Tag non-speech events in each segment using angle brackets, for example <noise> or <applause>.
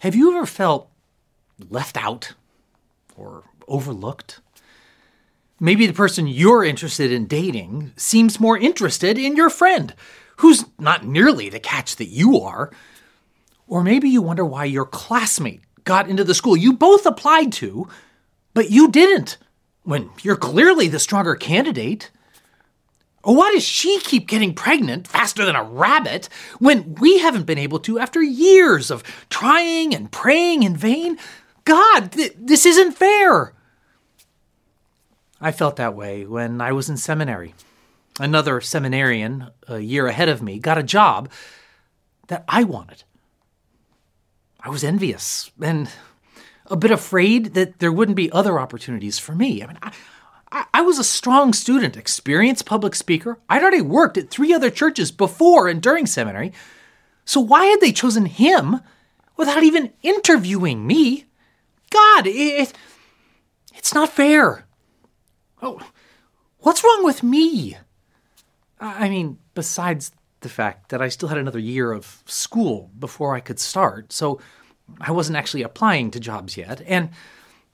Have you ever felt left out or overlooked? Maybe the person you're interested in dating seems more interested in your friend, who's not nearly the catch that you are. Or maybe you wonder why your classmate got into the school you both applied to, but you didn't, when you're clearly the stronger candidate. Or why does she keep getting pregnant faster than a rabbit when we haven't been able to after years of trying and praying in vain? God, th- this isn't fair. I felt that way when I was in seminary. Another seminarian, a year ahead of me, got a job that I wanted. I was envious and a bit afraid that there wouldn't be other opportunities for me. I mean, I, I, I was a strong student, experienced public speaker. I'd already worked at three other churches before and during seminary. So why had they chosen him without even interviewing me? God, it, it's not fair. Oh, what's wrong with me? I mean, besides the fact that I still had another year of school before I could start, so I wasn't actually applying to jobs yet, and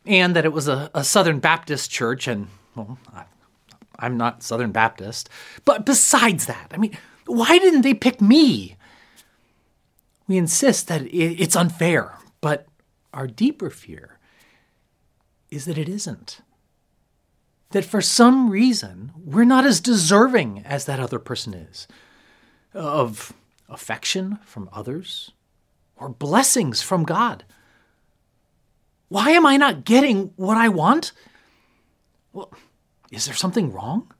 and that it was a, a Southern Baptist church, and well, I'm not Southern Baptist. But besides that, I mean, why didn't they pick me? We insist that it's unfair, but our deeper fear is that it isn't that for some reason we're not as deserving as that other person is of affection from others or blessings from God. Why am I not getting what I want? Well, is there something wrong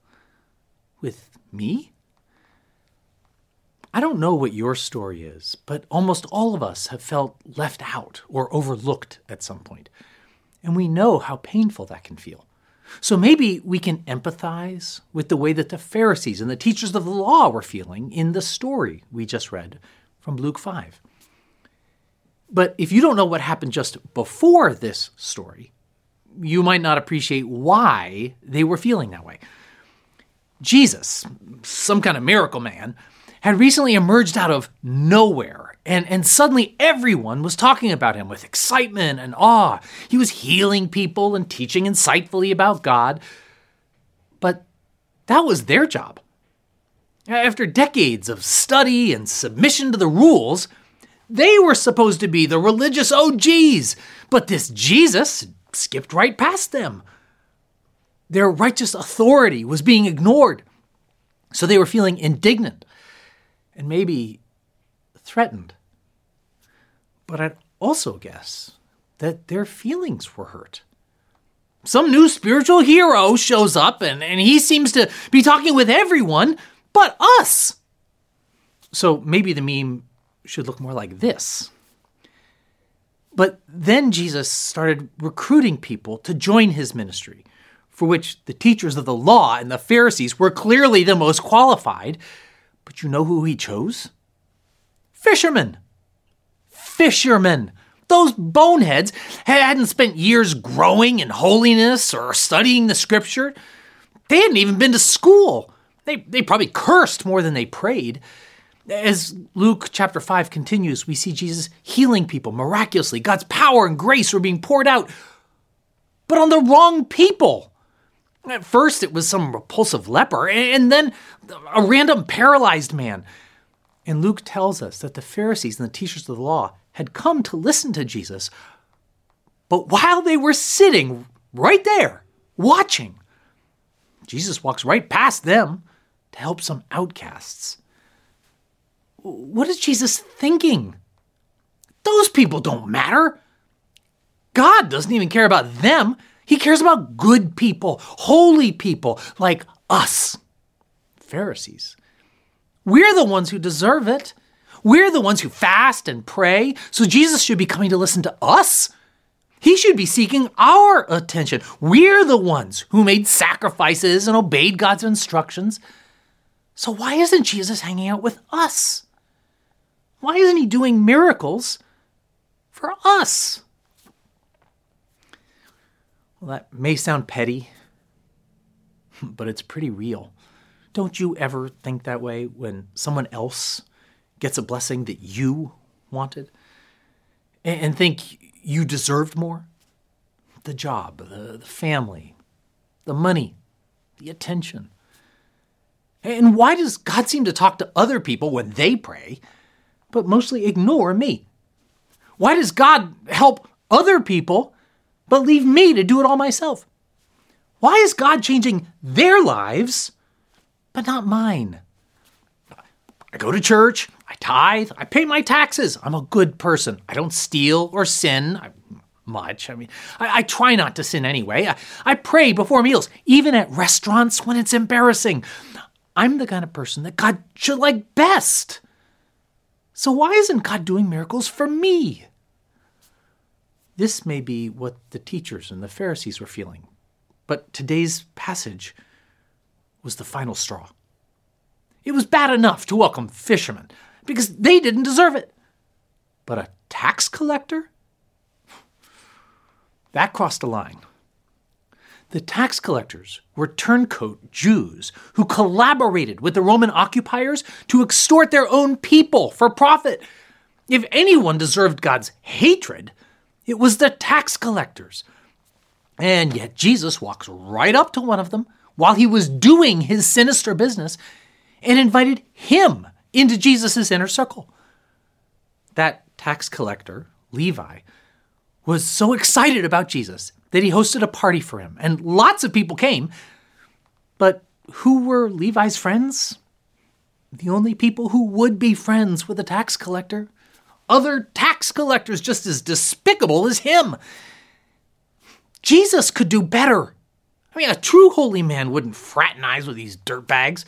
with me? I don't know what your story is, but almost all of us have felt left out or overlooked at some point. And we know how painful that can feel. So maybe we can empathize with the way that the Pharisees and the teachers of the law were feeling in the story we just read from Luke 5. But if you don't know what happened just before this story, you might not appreciate why they were feeling that way. Jesus, some kind of miracle man, had recently emerged out of nowhere, and, and suddenly everyone was talking about him with excitement and awe. He was healing people and teaching insightfully about God. But that was their job. After decades of study and submission to the rules, they were supposed to be the religious OGs, but this Jesus skipped right past them. Their righteous authority was being ignored, so they were feeling indignant and maybe threatened. But I'd also guess that their feelings were hurt. Some new spiritual hero shows up and, and he seems to be talking with everyone but us. So maybe the meme should look more like this. But then Jesus started recruiting people to join his ministry, for which the teachers of the law and the Pharisees were clearly the most qualified. But you know who he chose? Fishermen. Fishermen. Those boneheads hadn't spent years growing in holiness or studying the scripture. They hadn't even been to school. They, they probably cursed more than they prayed. As Luke chapter 5 continues, we see Jesus healing people miraculously. God's power and grace were being poured out, but on the wrong people. At first, it was some repulsive leper, and then a random paralyzed man. And Luke tells us that the Pharisees and the teachers of the law had come to listen to Jesus, but while they were sitting right there, watching, Jesus walks right past them to help some outcasts. What is Jesus thinking? Those people don't matter. God doesn't even care about them. He cares about good people, holy people like us, Pharisees. We're the ones who deserve it. We're the ones who fast and pray, so Jesus should be coming to listen to us. He should be seeking our attention. We're the ones who made sacrifices and obeyed God's instructions. So why isn't Jesus hanging out with us? Why isn't he doing miracles for us? Well, that may sound petty, <laughs> but it's pretty real. Don't you ever think that way when someone else gets a blessing that you wanted? and think you deserved more? The job, the, family, the money, the attention. And why does God seem to talk to other people when they pray, but mostly ignore me? Why does God help other people, but leave me to do it all myself? Why is God changing their lives, but not mine? I go to church, I tithe, I pay my taxes. I'm a good person. I don't steal or sin much. I mean, I, I try not to sin anyway. I, I pray before meals, even at restaurants when it's embarrassing. I'm the kind of person that God should like best. So why isn't God doing miracles for me? This may be what the teachers and the Pharisees were feeling, but today's passage was the final straw. It was bad enough to welcome fishermen because they didn't deserve it. But a tax collector? <laughs> That crossed a line. The tax collectors were turncoat Jews who collaborated with the Roman occupiers to extort their own people for profit. If anyone deserved God's hatred, it was the tax collectors. And yet Jesus walks right up to one of them while he was doing his sinister business and invited him into Jesus' inner circle. That tax collector, Levi, was so excited about Jesus that he hosted a party for him, and lots of people came. But who were Levi's friends? The only people who would be friends with a tax collector. Other tax collectors just as despicable as him. Jesus could do better. I mean, a true holy man wouldn't fraternize with these dirtbags.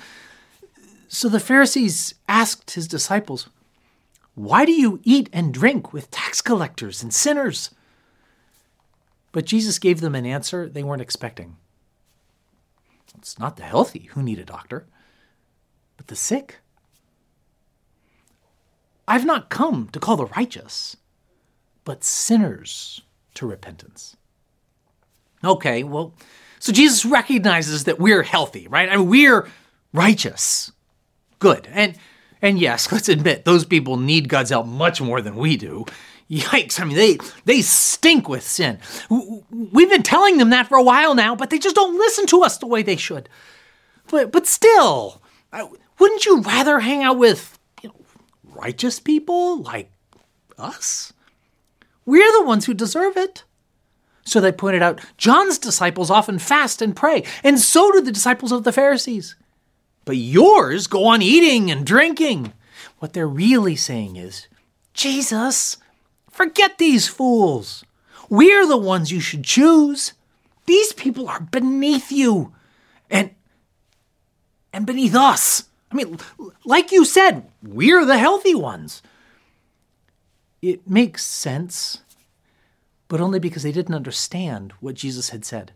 So the Pharisees asked his disciples, Why do you eat and drink with tax collectors and sinners? But Jesus gave them an answer they weren't expecting. It's not the healthy who need a doctor, but the sick. I've not come to call the righteous, but sinners to repentance. Okay, well, so Jesus recognizes that we're healthy, right? I mean, we're righteous good. And and yes, <laughs> let's admit those people need God's help much more than we do. Yikes! I mean, they they stink with sin. We've been telling them that for a while now, but they just don't listen to us the way they should. But but still, wouldn't you rather hang out with you know, righteous people like us? We're the ones who deserve it. So they pointed out John's disciples often fast and pray, and so do the disciples of the Pharisees but yours go on eating and drinking. What they're really saying is, Jesus, forget these fools. We're the ones you should choose. These people are beneath you and and beneath us. I mean, like you said, we're the healthy ones. It makes sense, but only because they didn't understand what Jesus had said.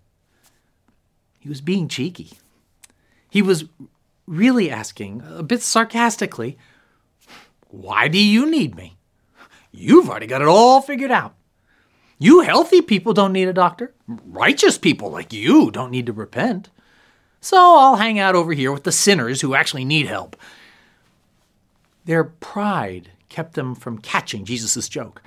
He was being cheeky. He was really asking, a bit sarcastically, Why do you need me? You've already got it all figured out. You healthy people don't need a doctor. Righteous people like you don't need to repent. So I'll hang out over here with the sinners who actually need help. Their pride kept them from catching Jesus' joke.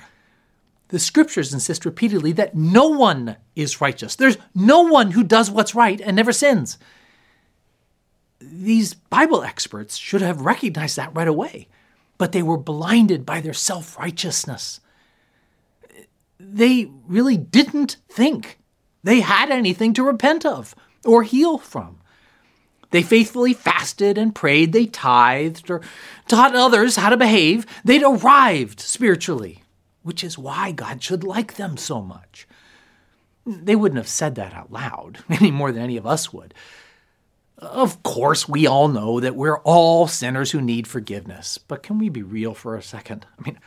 The scriptures insist repeatedly that no one is righteous. There's no one who does what's right and never sins these Bible experts should have recognized that right away, but they were blinded by their self righteousness. They really didn't think they had anything to repent of or heal from. They faithfully fasted and prayed, they tithed or taught others how to behave. They'd arrived spiritually, which is why God should like them so much. They wouldn't have said that out loud <laughs> any more than any of us would. Of course, we all know that we're all sinners who need forgiveness, but can we be real for a second? I mean,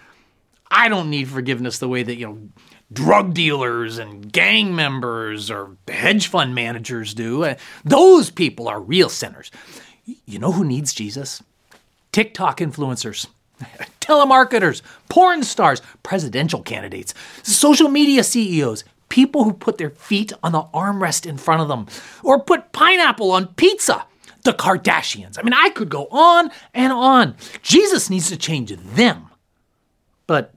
I don't need forgiveness the way that, you know, drug dealers and gang members or hedge fund managers do. Uh, those people are real sinners. You know who needs Jesus? TikTok influencers, <laughs> telemarketers, porn stars, presidential candidates, social media CEOs, people who put their feet on the armrest in front of them or put pineapple on pizza. The Kardashians. I mean, I could go on and on. Jesus needs to change them. But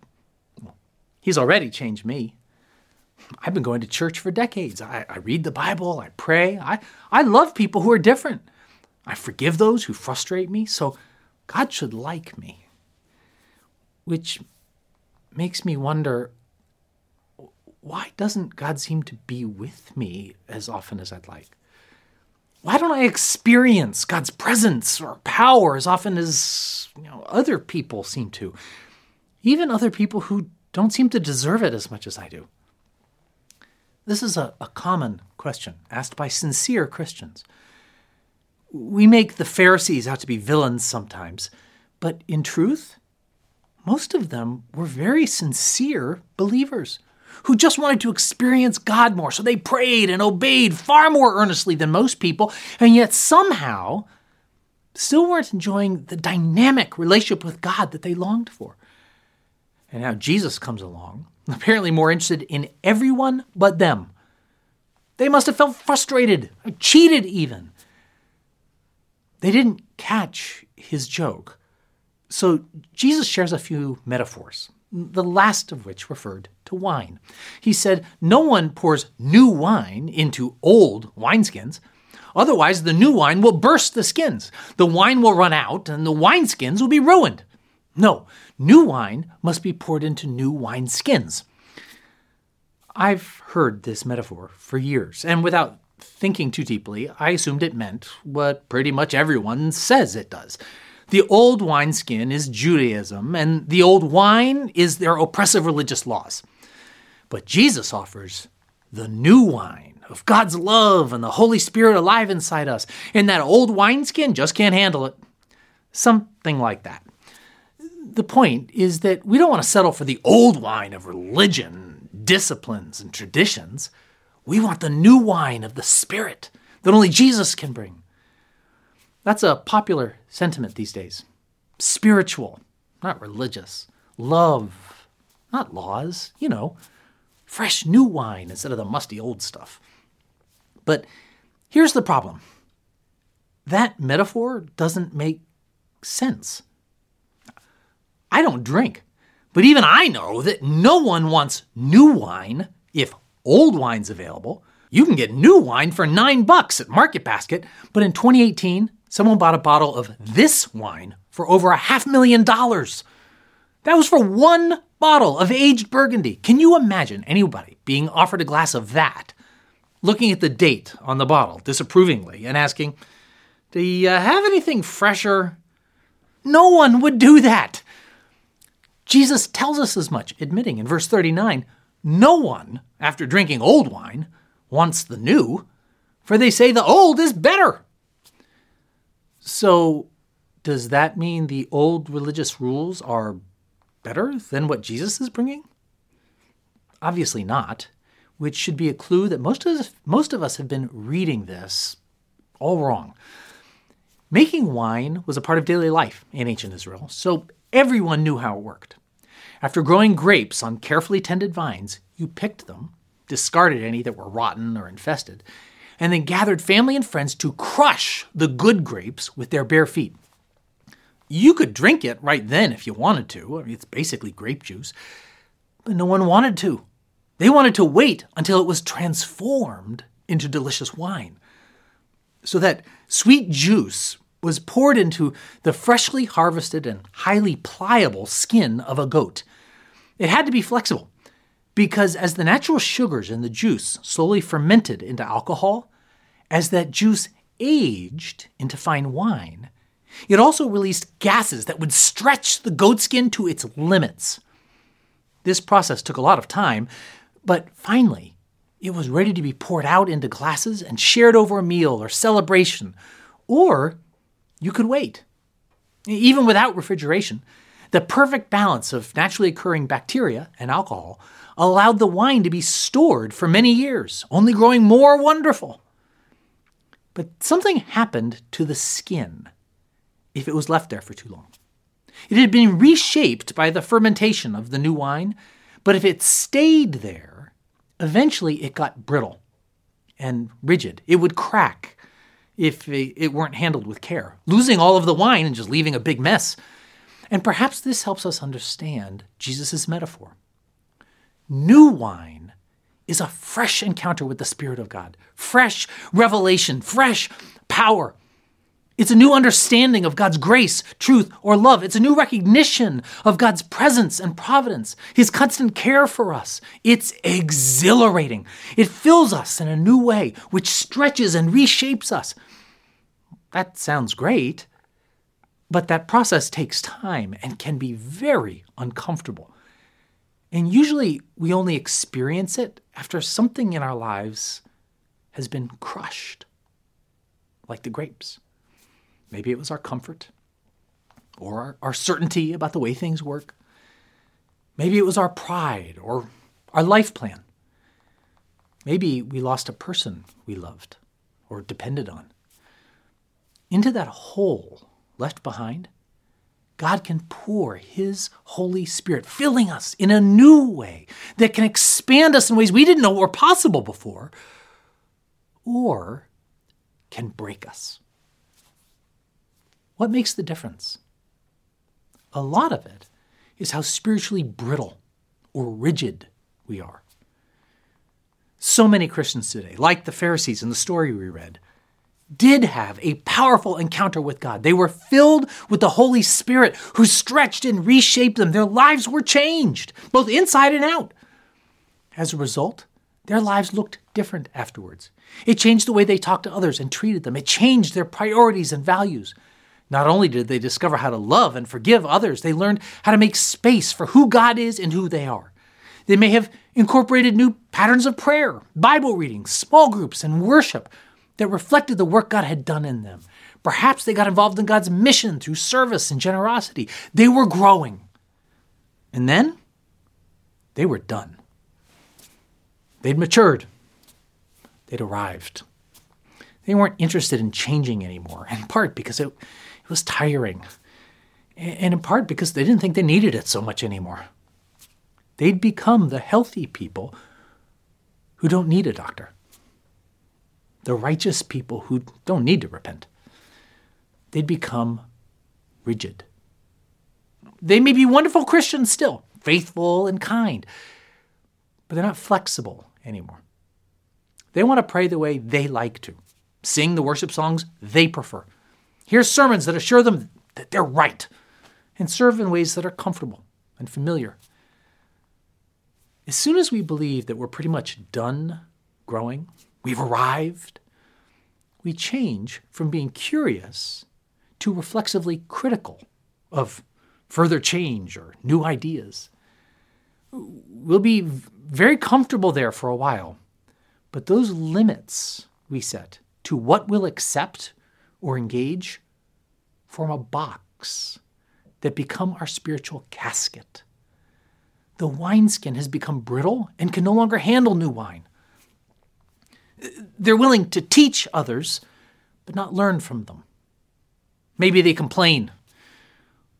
He's already changed me. I've been going to church for decades. I, I, read the Bible, I pray. I, I love people who are different. I forgive those who frustrate me, so God should like me. Which makes me wonder why doesn't God seem to be with me as often as I'd like? Why don't I experience God's presence or power as often as you know, other people seem to? Even other people who don't seem to deserve it as much as I do. This is a, a common question asked by sincere Christians. We make the Pharisees out to be villains sometimes, but in truth, most of them were very sincere believers who just wanted to experience God more. So they prayed and obeyed far more earnestly than most people, and yet somehow still weren't enjoying the dynamic relationship with God that they longed for. And now Jesus comes along, <laughs> apparently more interested in everyone but them. They must have felt frustrated, cheated even. They didn't catch his joke. So Jesus shares a few metaphors, the last of which referred to wine. He said, No one pours new wine into old wineskins. Otherwise, the new wine will burst the skins. The wine will run out, and the wineskins will be ruined. No, new wine must be poured into new wineskins. I've heard this metaphor for years, and without thinking too deeply, I assumed it meant what pretty much everyone says it does the old wineskin is Judaism, and the old wine is their oppressive religious laws. But Jesus offers the new wine of God's love and the Holy Spirit alive inside us, and that old wineskin just can't handle it. Something like that. The point is that we don't want to settle for the old wine of religion, disciplines, and traditions. We want the new wine of the Spirit that only Jesus can bring. That's a popular sentiment these days. Spiritual, not religious. Love, not laws, you know. Fresh new wine instead of the musty old stuff. But here's the problem that metaphor doesn't make sense. I don't drink, but even I know that no one wants new wine if old wine's available. You can get new wine for nine bucks at Market Basket, but in 2018, someone bought a bottle of this wine for over a half million dollars. That was for one bottle of aged Burgundy. Can you imagine anybody being offered a glass of that, looking at the date on the bottle disapprovingly and asking, Do you uh, have anything fresher? No one would do that. Jesus tells us as much, admitting in verse 39 No one, after drinking old wine, wants the new, for they say the old is better. So, does that mean the old religious rules are better than what Jesus is bringing? Obviously not, which should be a clue that most of us, most of us have been reading this all wrong. Making wine was a part of daily life in ancient Israel, so everyone knew how it worked. After growing grapes on carefully tended vines, you picked them, discarded any that were rotten or infested, and then gathered family and friends to crush the good grapes with their bare feet. You could drink it right then if you wanted to. I mean, it's basically grape juice. But no one wanted to. They wanted to wait until it was transformed into delicious wine. So that sweet juice was poured into the freshly harvested and highly pliable skin of a goat. It had to be flexible because as the natural sugars in the juice slowly fermented into alcohol, as that juice aged into fine wine, it also released gases that would stretch the goatskin to its limits. This process took a lot of time, but finally, it was ready to be poured out into glasses and shared over a meal or celebration. Or you could wait. Even without refrigeration, the perfect balance of naturally occurring bacteria and alcohol allowed the wine to be stored for many years, only growing more wonderful. But something happened to the skin if it was left there for too long. It had been reshaped by the fermentation of the new wine, but if it stayed there, eventually it got brittle and rigid. It would crack if it weren't handled with care, losing all of the wine and just leaving a big mess. And perhaps this helps us understand Jesus' metaphor. New wine is a fresh encounter with the Spirit of God, fresh revelation, fresh power. It's a new understanding of God's grace, truth, or love. It's a new recognition of God's presence and providence, His constant care for us. It's exhilarating. It fills us in a new way, which stretches and reshapes us. That sounds great, but that process takes time and can be very uncomfortable. And usually we only experience it after something in our lives has been crushed, like the grapes. Maybe it was our comfort or our, our, certainty about the way things work. Maybe it was our pride or our life plan. Maybe we lost a person we loved or depended on. Into that hole left behind, God can pour His Holy Spirit, filling us in a new way that can expand us in ways we didn't know were possible before, or can break us. What makes the difference? A lot of it is how spiritually brittle or rigid we are. So many Christians today, like the Pharisees in the story we read, did have a powerful encounter with God. They were filled with the Holy Spirit who stretched and reshaped them. Their lives were changed, both inside and out. As a result, their lives looked different afterwards. It changed the way they talked to others and treated them. It changed their priorities and values. Not only did they discover how to love and forgive others, they learned how to make space for who God is and who they are. They may have incorporated new patterns of prayer, Bible reading, small groups, and worship that reflected the work God had done in them. Perhaps they got involved in God's mission through service and generosity. They were growing. And then they were done. They'd matured. They'd arrived. They weren't interested in changing anymore, in part because it, it was tiring, and in part because they didn't think they needed it so much anymore. They'd become the healthy people who don't need a doctor, the righteous people who don't need to repent. They'd become rigid. They may be wonderful Christians still, faithful and kind, but they're not flexible anymore. They want to pray the way they like to, sing the worship songs they prefer, Hear sermons that assure them that they're right and serve in ways that are comfortable and familiar. As soon as we believe that we're pretty much done growing, we've arrived, we change from being curious to reflexively critical of further change or new ideas. We'll be very comfortable there for a while, but those limits we set to what we'll accept or engage form a box that become our spiritual casket. The wineskin has become brittle and can no longer handle new wine. They're willing to teach others, but not learn from them. Maybe they complain,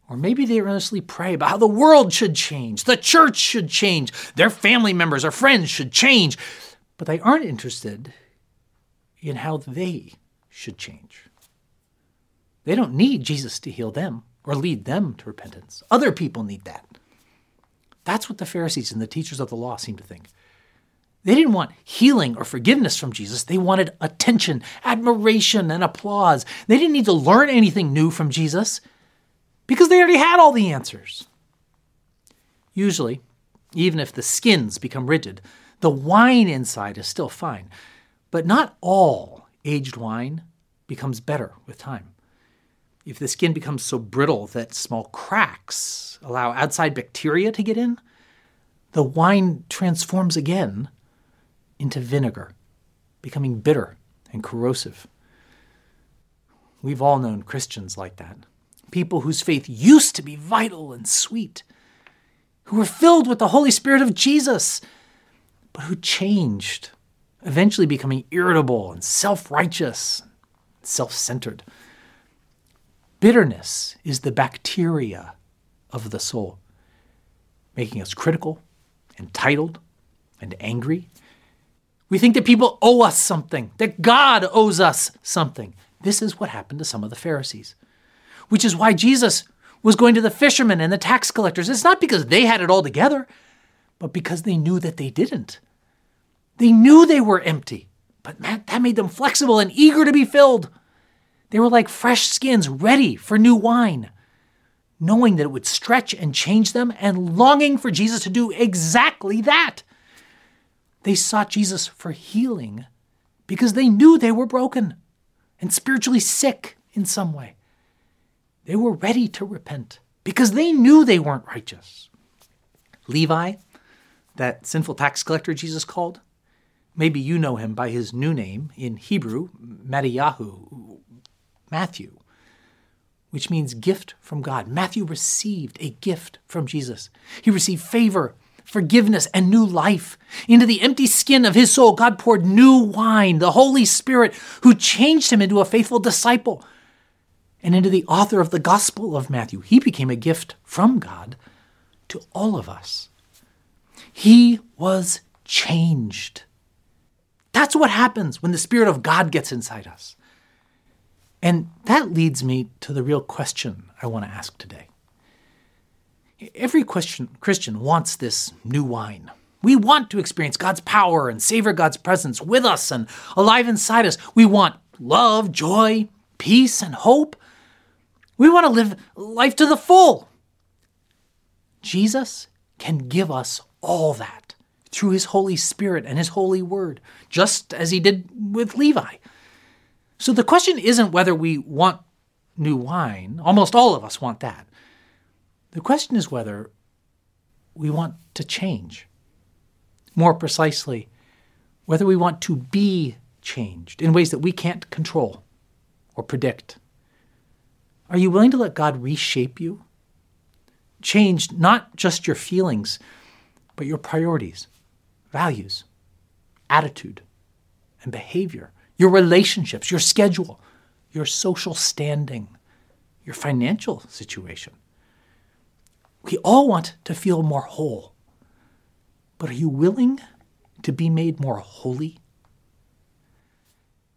or maybe they earnestly pray about how the world should change, the church should change, their family members or friends should change, but they aren't interested in how they should change. They don't need Jesus to heal them or lead them to repentance. Other people need that. That's what the Pharisees and the teachers of the law seem to think. They didn't want healing or forgiveness from Jesus. They wanted attention, admiration, and applause. They didn't need to learn anything new from Jesus because they already had all the answers. Usually, even if the skins become rigid, the wine inside is still fine. But not all aged wine becomes better with time if the skin becomes so brittle that small cracks allow outside bacteria to get in, the wine transforms again into vinegar, becoming bitter and corrosive. We've all known Christians like that. People whose faith used to be vital and sweet, who were filled with the Holy Spirit of Jesus, but who changed, eventually becoming irritable and self righteous, self centered. Bitterness is the bacteria of the soul, making us critical, entitled, and angry. We think that people owe us something, that God owes us something. This is what happened to some of the Pharisees, which is why Jesus was going to the fishermen and the tax collectors. It's not because they had it all together, but because they knew that they didn't. They knew they were empty, but that made them flexible and eager to be filled. They were like fresh skins ready for new wine, knowing that it would stretch and change them and longing for Jesus to do exactly that. They sought Jesus for healing because they knew they were broken and spiritually sick in some way. They were ready to repent because they knew they weren't righteous. Levi, that sinful tax collector Jesus called, maybe you know him by his new name in Hebrew, Mattiyahu, Matthew, which means gift from God. Matthew received a gift from Jesus. He received favor, forgiveness, and new life. Into the empty skin of his soul, God poured new wine, the Holy Spirit, who changed him into a faithful disciple and into the author of the Gospel of Matthew. He became a gift from God to all of us. He was changed. That's what happens when the Spirit of God gets inside us. And that leads me to the real question I want to ask today. Every Christian, wants this new wine. We want to experience God's power and savor God's presence with us and alive inside us. We want love, joy, peace, and hope. We want to live life to the full. Jesus can give us all that through his Holy Spirit and his holy word, just as he did with Levi. So the question isn't whether we want new wine. Almost all of us want that. The question is whether we want to change. More precisely, whether we want to be changed in ways that we can't control or predict. Are you willing to let God reshape you? Change not just your feelings, but your priorities, values, attitude, and behavior, your relationships, your schedule, your social standing, your financial situation. We all want to feel more whole. But are you willing to be made more holy?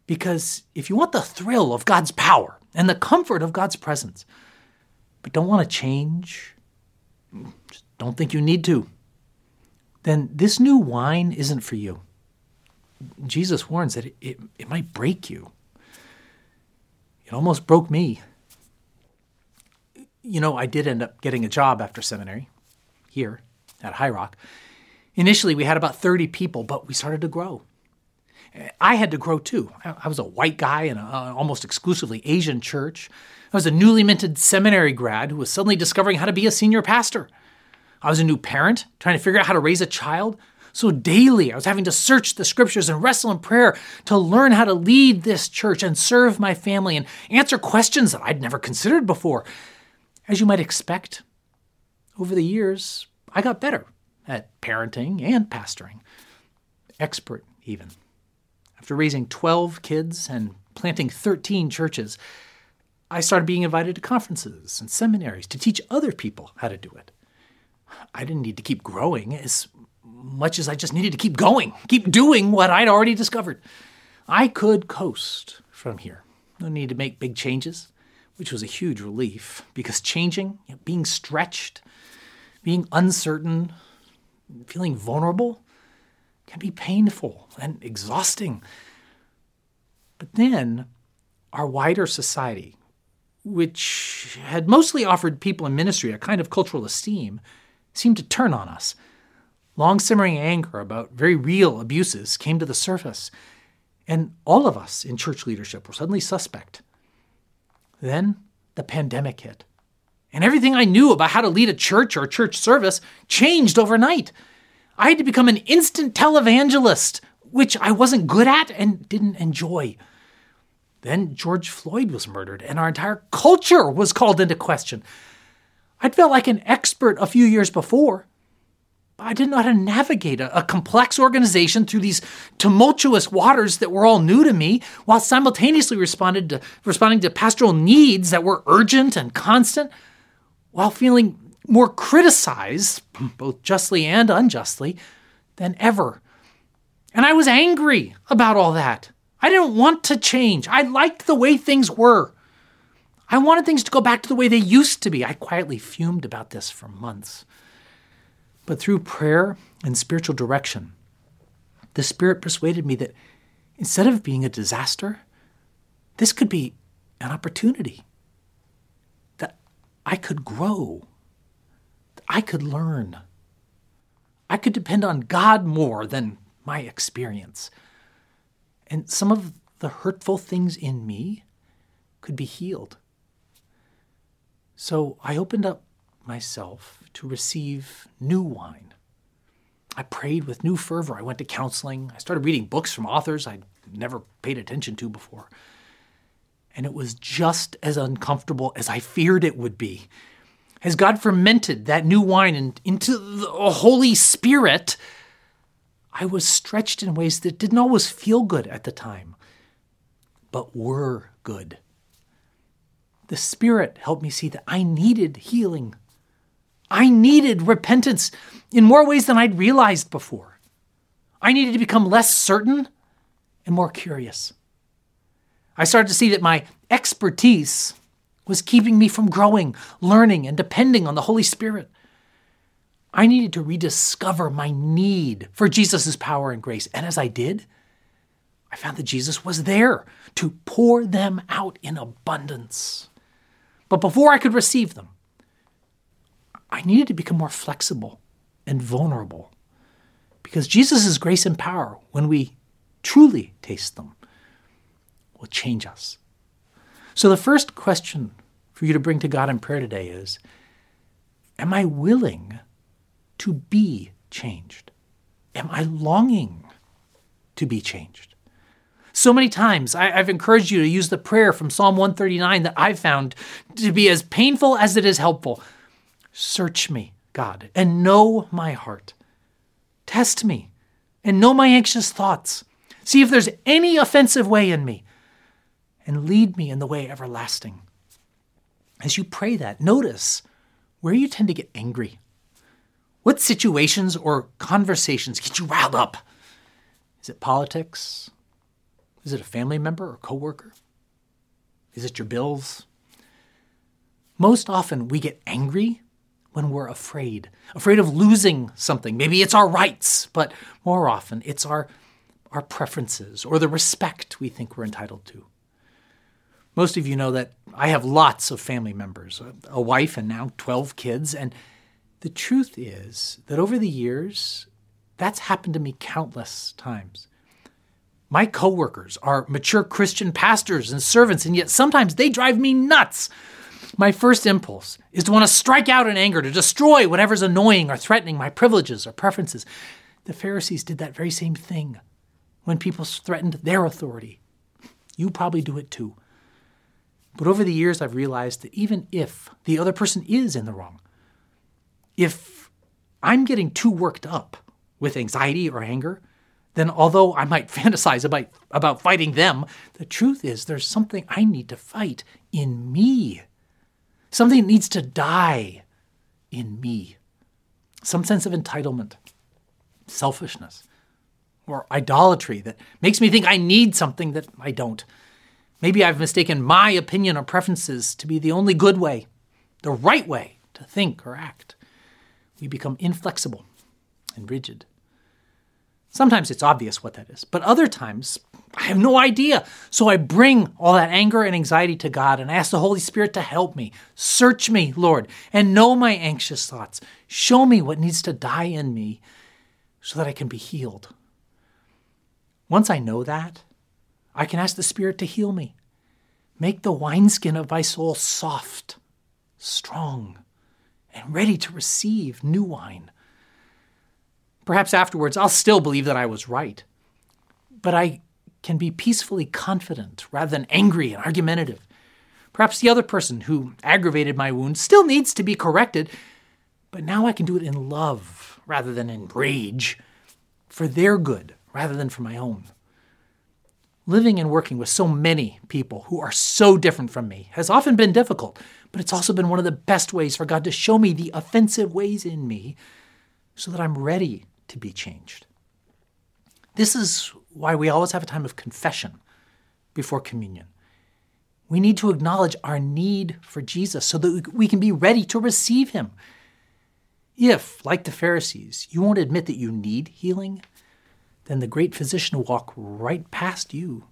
Because if you want the thrill of God's power and the comfort of God's presence, but don't want to change, just don't think you need to, then this new wine isn't for you. Jesus warns that it, it, it might break you. It almost broke me. You know, I did end up getting a job after seminary here at High Rock. Initially, we had about 30 people, but we started to grow. I had to grow too. I was a white guy in an uh, almost exclusively Asian church. I was a newly minted seminary grad who was suddenly discovering how to be a senior pastor. I was a new parent trying to figure out how to raise a child. So daily, I was having to search the scriptures and wrestle in prayer to learn how to lead this church and serve my family and answer questions that I'd never considered before. As you might expect, over the years, I got better at parenting and pastoring, expert even. After raising 12 kids and planting 13 churches, I started being invited to conferences and seminaries to teach other people how to do it. I didn't need to keep growing as much as I just needed to keep going, keep doing what I'd already discovered. I could coast from here. No need to make big changes, which was a huge relief because changing, you know, being stretched, being uncertain, feeling vulnerable, can be painful and exhausting. But then our wider society, which had mostly offered people in ministry a kind of cultural esteem, seemed to turn on us. Long simmering anger about very real abuses came to the surface, and all of us in church leadership were suddenly suspect. Then the pandemic hit, and everything I knew about how to lead a church or church service changed overnight. I had to become an instant televangelist, which I wasn't good at and didn't enjoy. Then George Floyd was murdered, and our entire culture was called into question. I'd felt like an expert a few years before, I didn't know how to navigate a, a, complex organization through these tumultuous waters that were all new to me, while simultaneously responded to, responding to pastoral needs that were urgent and constant, while feeling more criticized, both justly and unjustly, than ever. And I was angry about all that. I didn't want to change. I liked the way things were. I wanted things to go back to the way they used to be. I quietly fumed about this for months. But through prayer and spiritual direction, the Spirit persuaded me that instead of being a disaster, this could be an opportunity. That I could grow, that I could learn. I could depend on God more than my experience. And some of the hurtful things in me could be healed. So I opened up myself to receive new wine. I prayed with new fervor. I went to counseling. I started reading books from authors I'd never paid attention to before. And it was just as uncomfortable as I feared it would be. As God fermented that new wine into the Holy Spirit, I was stretched in ways that didn't always feel good at the time, but were good. The Spirit helped me see that I needed healing. I needed repentance in more ways than I'd realized before. I needed to become less certain and more curious. I started to see that my expertise was keeping me from growing, learning, and depending on the Holy Spirit. I needed to rediscover my need for Jesus' power and grace. And as I did, I found that Jesus was there to pour them out in abundance. But before I could receive them, I needed to become more flexible and vulnerable. Because Jesus' grace and power, when we truly taste them, will change us. So, the first question for you to bring to God in prayer today is Am I willing to be changed? Am I longing to be changed? So many times I, have encouraged you to use the prayer from Psalm 139 that I've found to be as painful as it is helpful. Search me, God, and know my heart. Test me and know my anxious thoughts. See if there's any offensive way in me, and lead me in the way everlasting. As you pray that, notice where you tend to get angry. What situations or conversations get you riled up? Is it politics? Is it a family member or coworker? Is it your bills? Most often we get angry when we're afraid, afraid of losing something. Maybe it's our rights, but more often it's our, our preferences or the respect we think we're entitled to. Most of you know that I have lots of family members, a wife and now 12 kids, and the truth is that over the years, that's happened to me countless times. My coworkers are mature Christian pastors and servants, and yet sometimes they drive me nuts. My first impulse is to want to strike out in anger, to destroy whatever's annoying or threatening my privileges or preferences. The Pharisees did that very same thing when people threatened their authority. You probably do it too. But over the years, I've realized that even if the other person is in the wrong, if I'm getting too worked up with anxiety or anger, then although I might <laughs> fantasize about, about fighting them, the truth is there's something I need to fight in me. Something needs to die in me. Some sense of entitlement, selfishness, or idolatry that makes me think I need something that I don't. Maybe I've mistaken my opinion or preferences to be the only good way, the right way to think or act. We become inflexible and rigid. Sometimes it's obvious what that is, but other times I have no idea. So I bring all that anger and anxiety to God and ask the Holy Spirit to help me. Search me, Lord, and know my anxious thoughts. Show me what needs to die in me so that I can be healed. Once I know that, I can ask the Spirit to heal me. Make the wineskin of my soul soft, strong, and ready to receive new wine. Perhaps afterwards I'll still believe that I was right. But I can be peacefully confident rather than angry and argumentative. Perhaps the other person who aggravated my wound still needs to be corrected, but now I can do it in love rather than in rage, for their good rather than for my own. Living and working with so many people who are so different from me has often been difficult, but it's also been one of the best ways for God to show me the offensive ways in me so that I'm ready to be changed. This is why we always have a time of confession before communion. We need to acknowledge our need for Jesus so that we can be ready to receive him. If, like the Pharisees, you won't admit that you need healing, then the great physician will walk right past you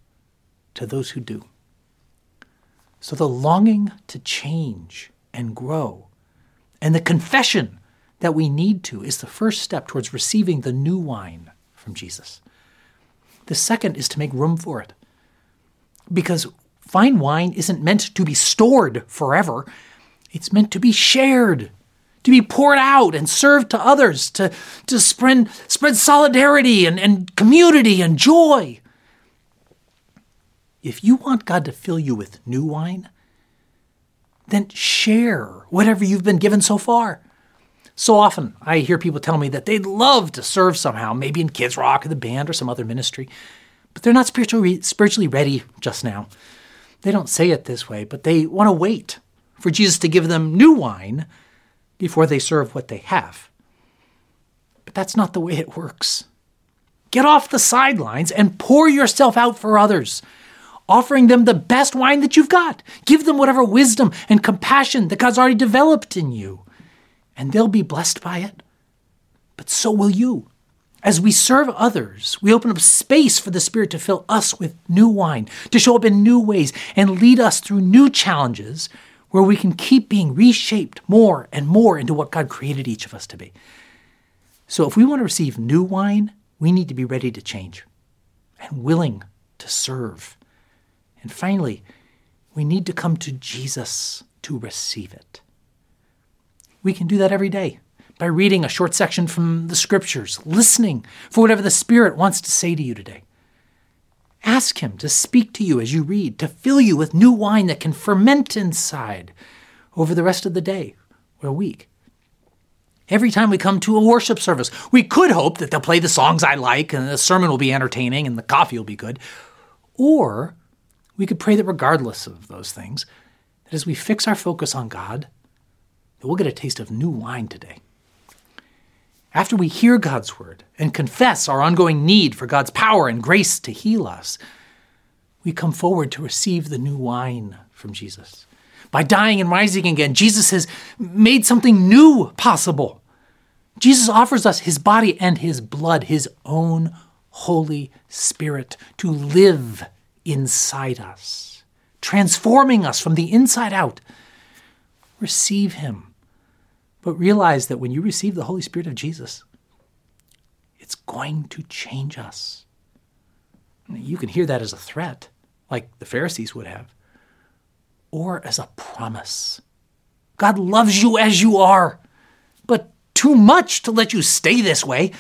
to those who do. So the longing to change and grow and the confession that we need to is the first step towards receiving the new wine from Jesus. The second is to make room for it. Because fine wine isn't meant to be stored forever, it's meant to be shared, to be poured out and served to others, to, to spread, spread solidarity and, and community and joy. If you want God to fill you with new wine, then share whatever you've been given so far. So often I hear people tell me that they'd love to serve somehow, maybe in Kids Rock or the band or some other ministry, but they're not spiritually, spiritually ready just now. They don't say it this way, but they want to wait for Jesus to give them new wine before they serve what they have. But that's not the way it works. Get off the sidelines and pour yourself out for others, offering them the best wine that you've got. Give them whatever wisdom and compassion that God's already developed in you and they'll be blessed by it. But so will you. As we serve others, we open up space for the Spirit to fill us with new wine, to show up in new ways, and lead us through new challenges where we can keep being reshaped more and more into what God created each of us to be. So, if we want to receive new wine, we need to be ready to change and willing to serve. And finally, we need to come to Jesus to receive it. We can do that every day by reading a short section from the scriptures, listening for whatever the Spirit wants to say to you today. Ask Him to speak to you as you read, to fill you with new wine that can ferment inside over the rest of the day or week. Every time we come to a worship service, we could hope that they'll play the songs I like and the sermon will be entertaining and the coffee will be good. Or we could pray that regardless of those things, that as we fix our focus on God, we'll get a taste of new wine today. After we hear God's word and confess our ongoing need for God's power and grace to heal us, we come forward to receive the new wine from Jesus. By dying and rising again, Jesus has made something new possible. Jesus offers us his body and his blood, his own Holy Spirit, to live inside us, transforming us from the inside out. Receive him but realize that when you receive the Holy Spirit of Jesus, it's going to change us. You can hear that as a threat, like the Pharisees would have, or as a promise. God loves you as you are, but too much to let you stay this way.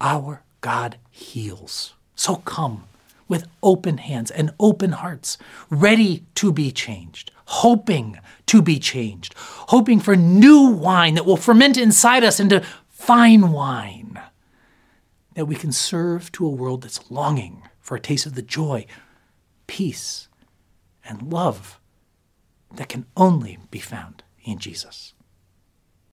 Our God heals. So come with open hands and open hearts, ready to be changed, hoping to be changed, hoping for new wine that will ferment inside us into fine wine that we can serve to a world that's longing for a taste of the joy, peace, and love that can only be found in Jesus.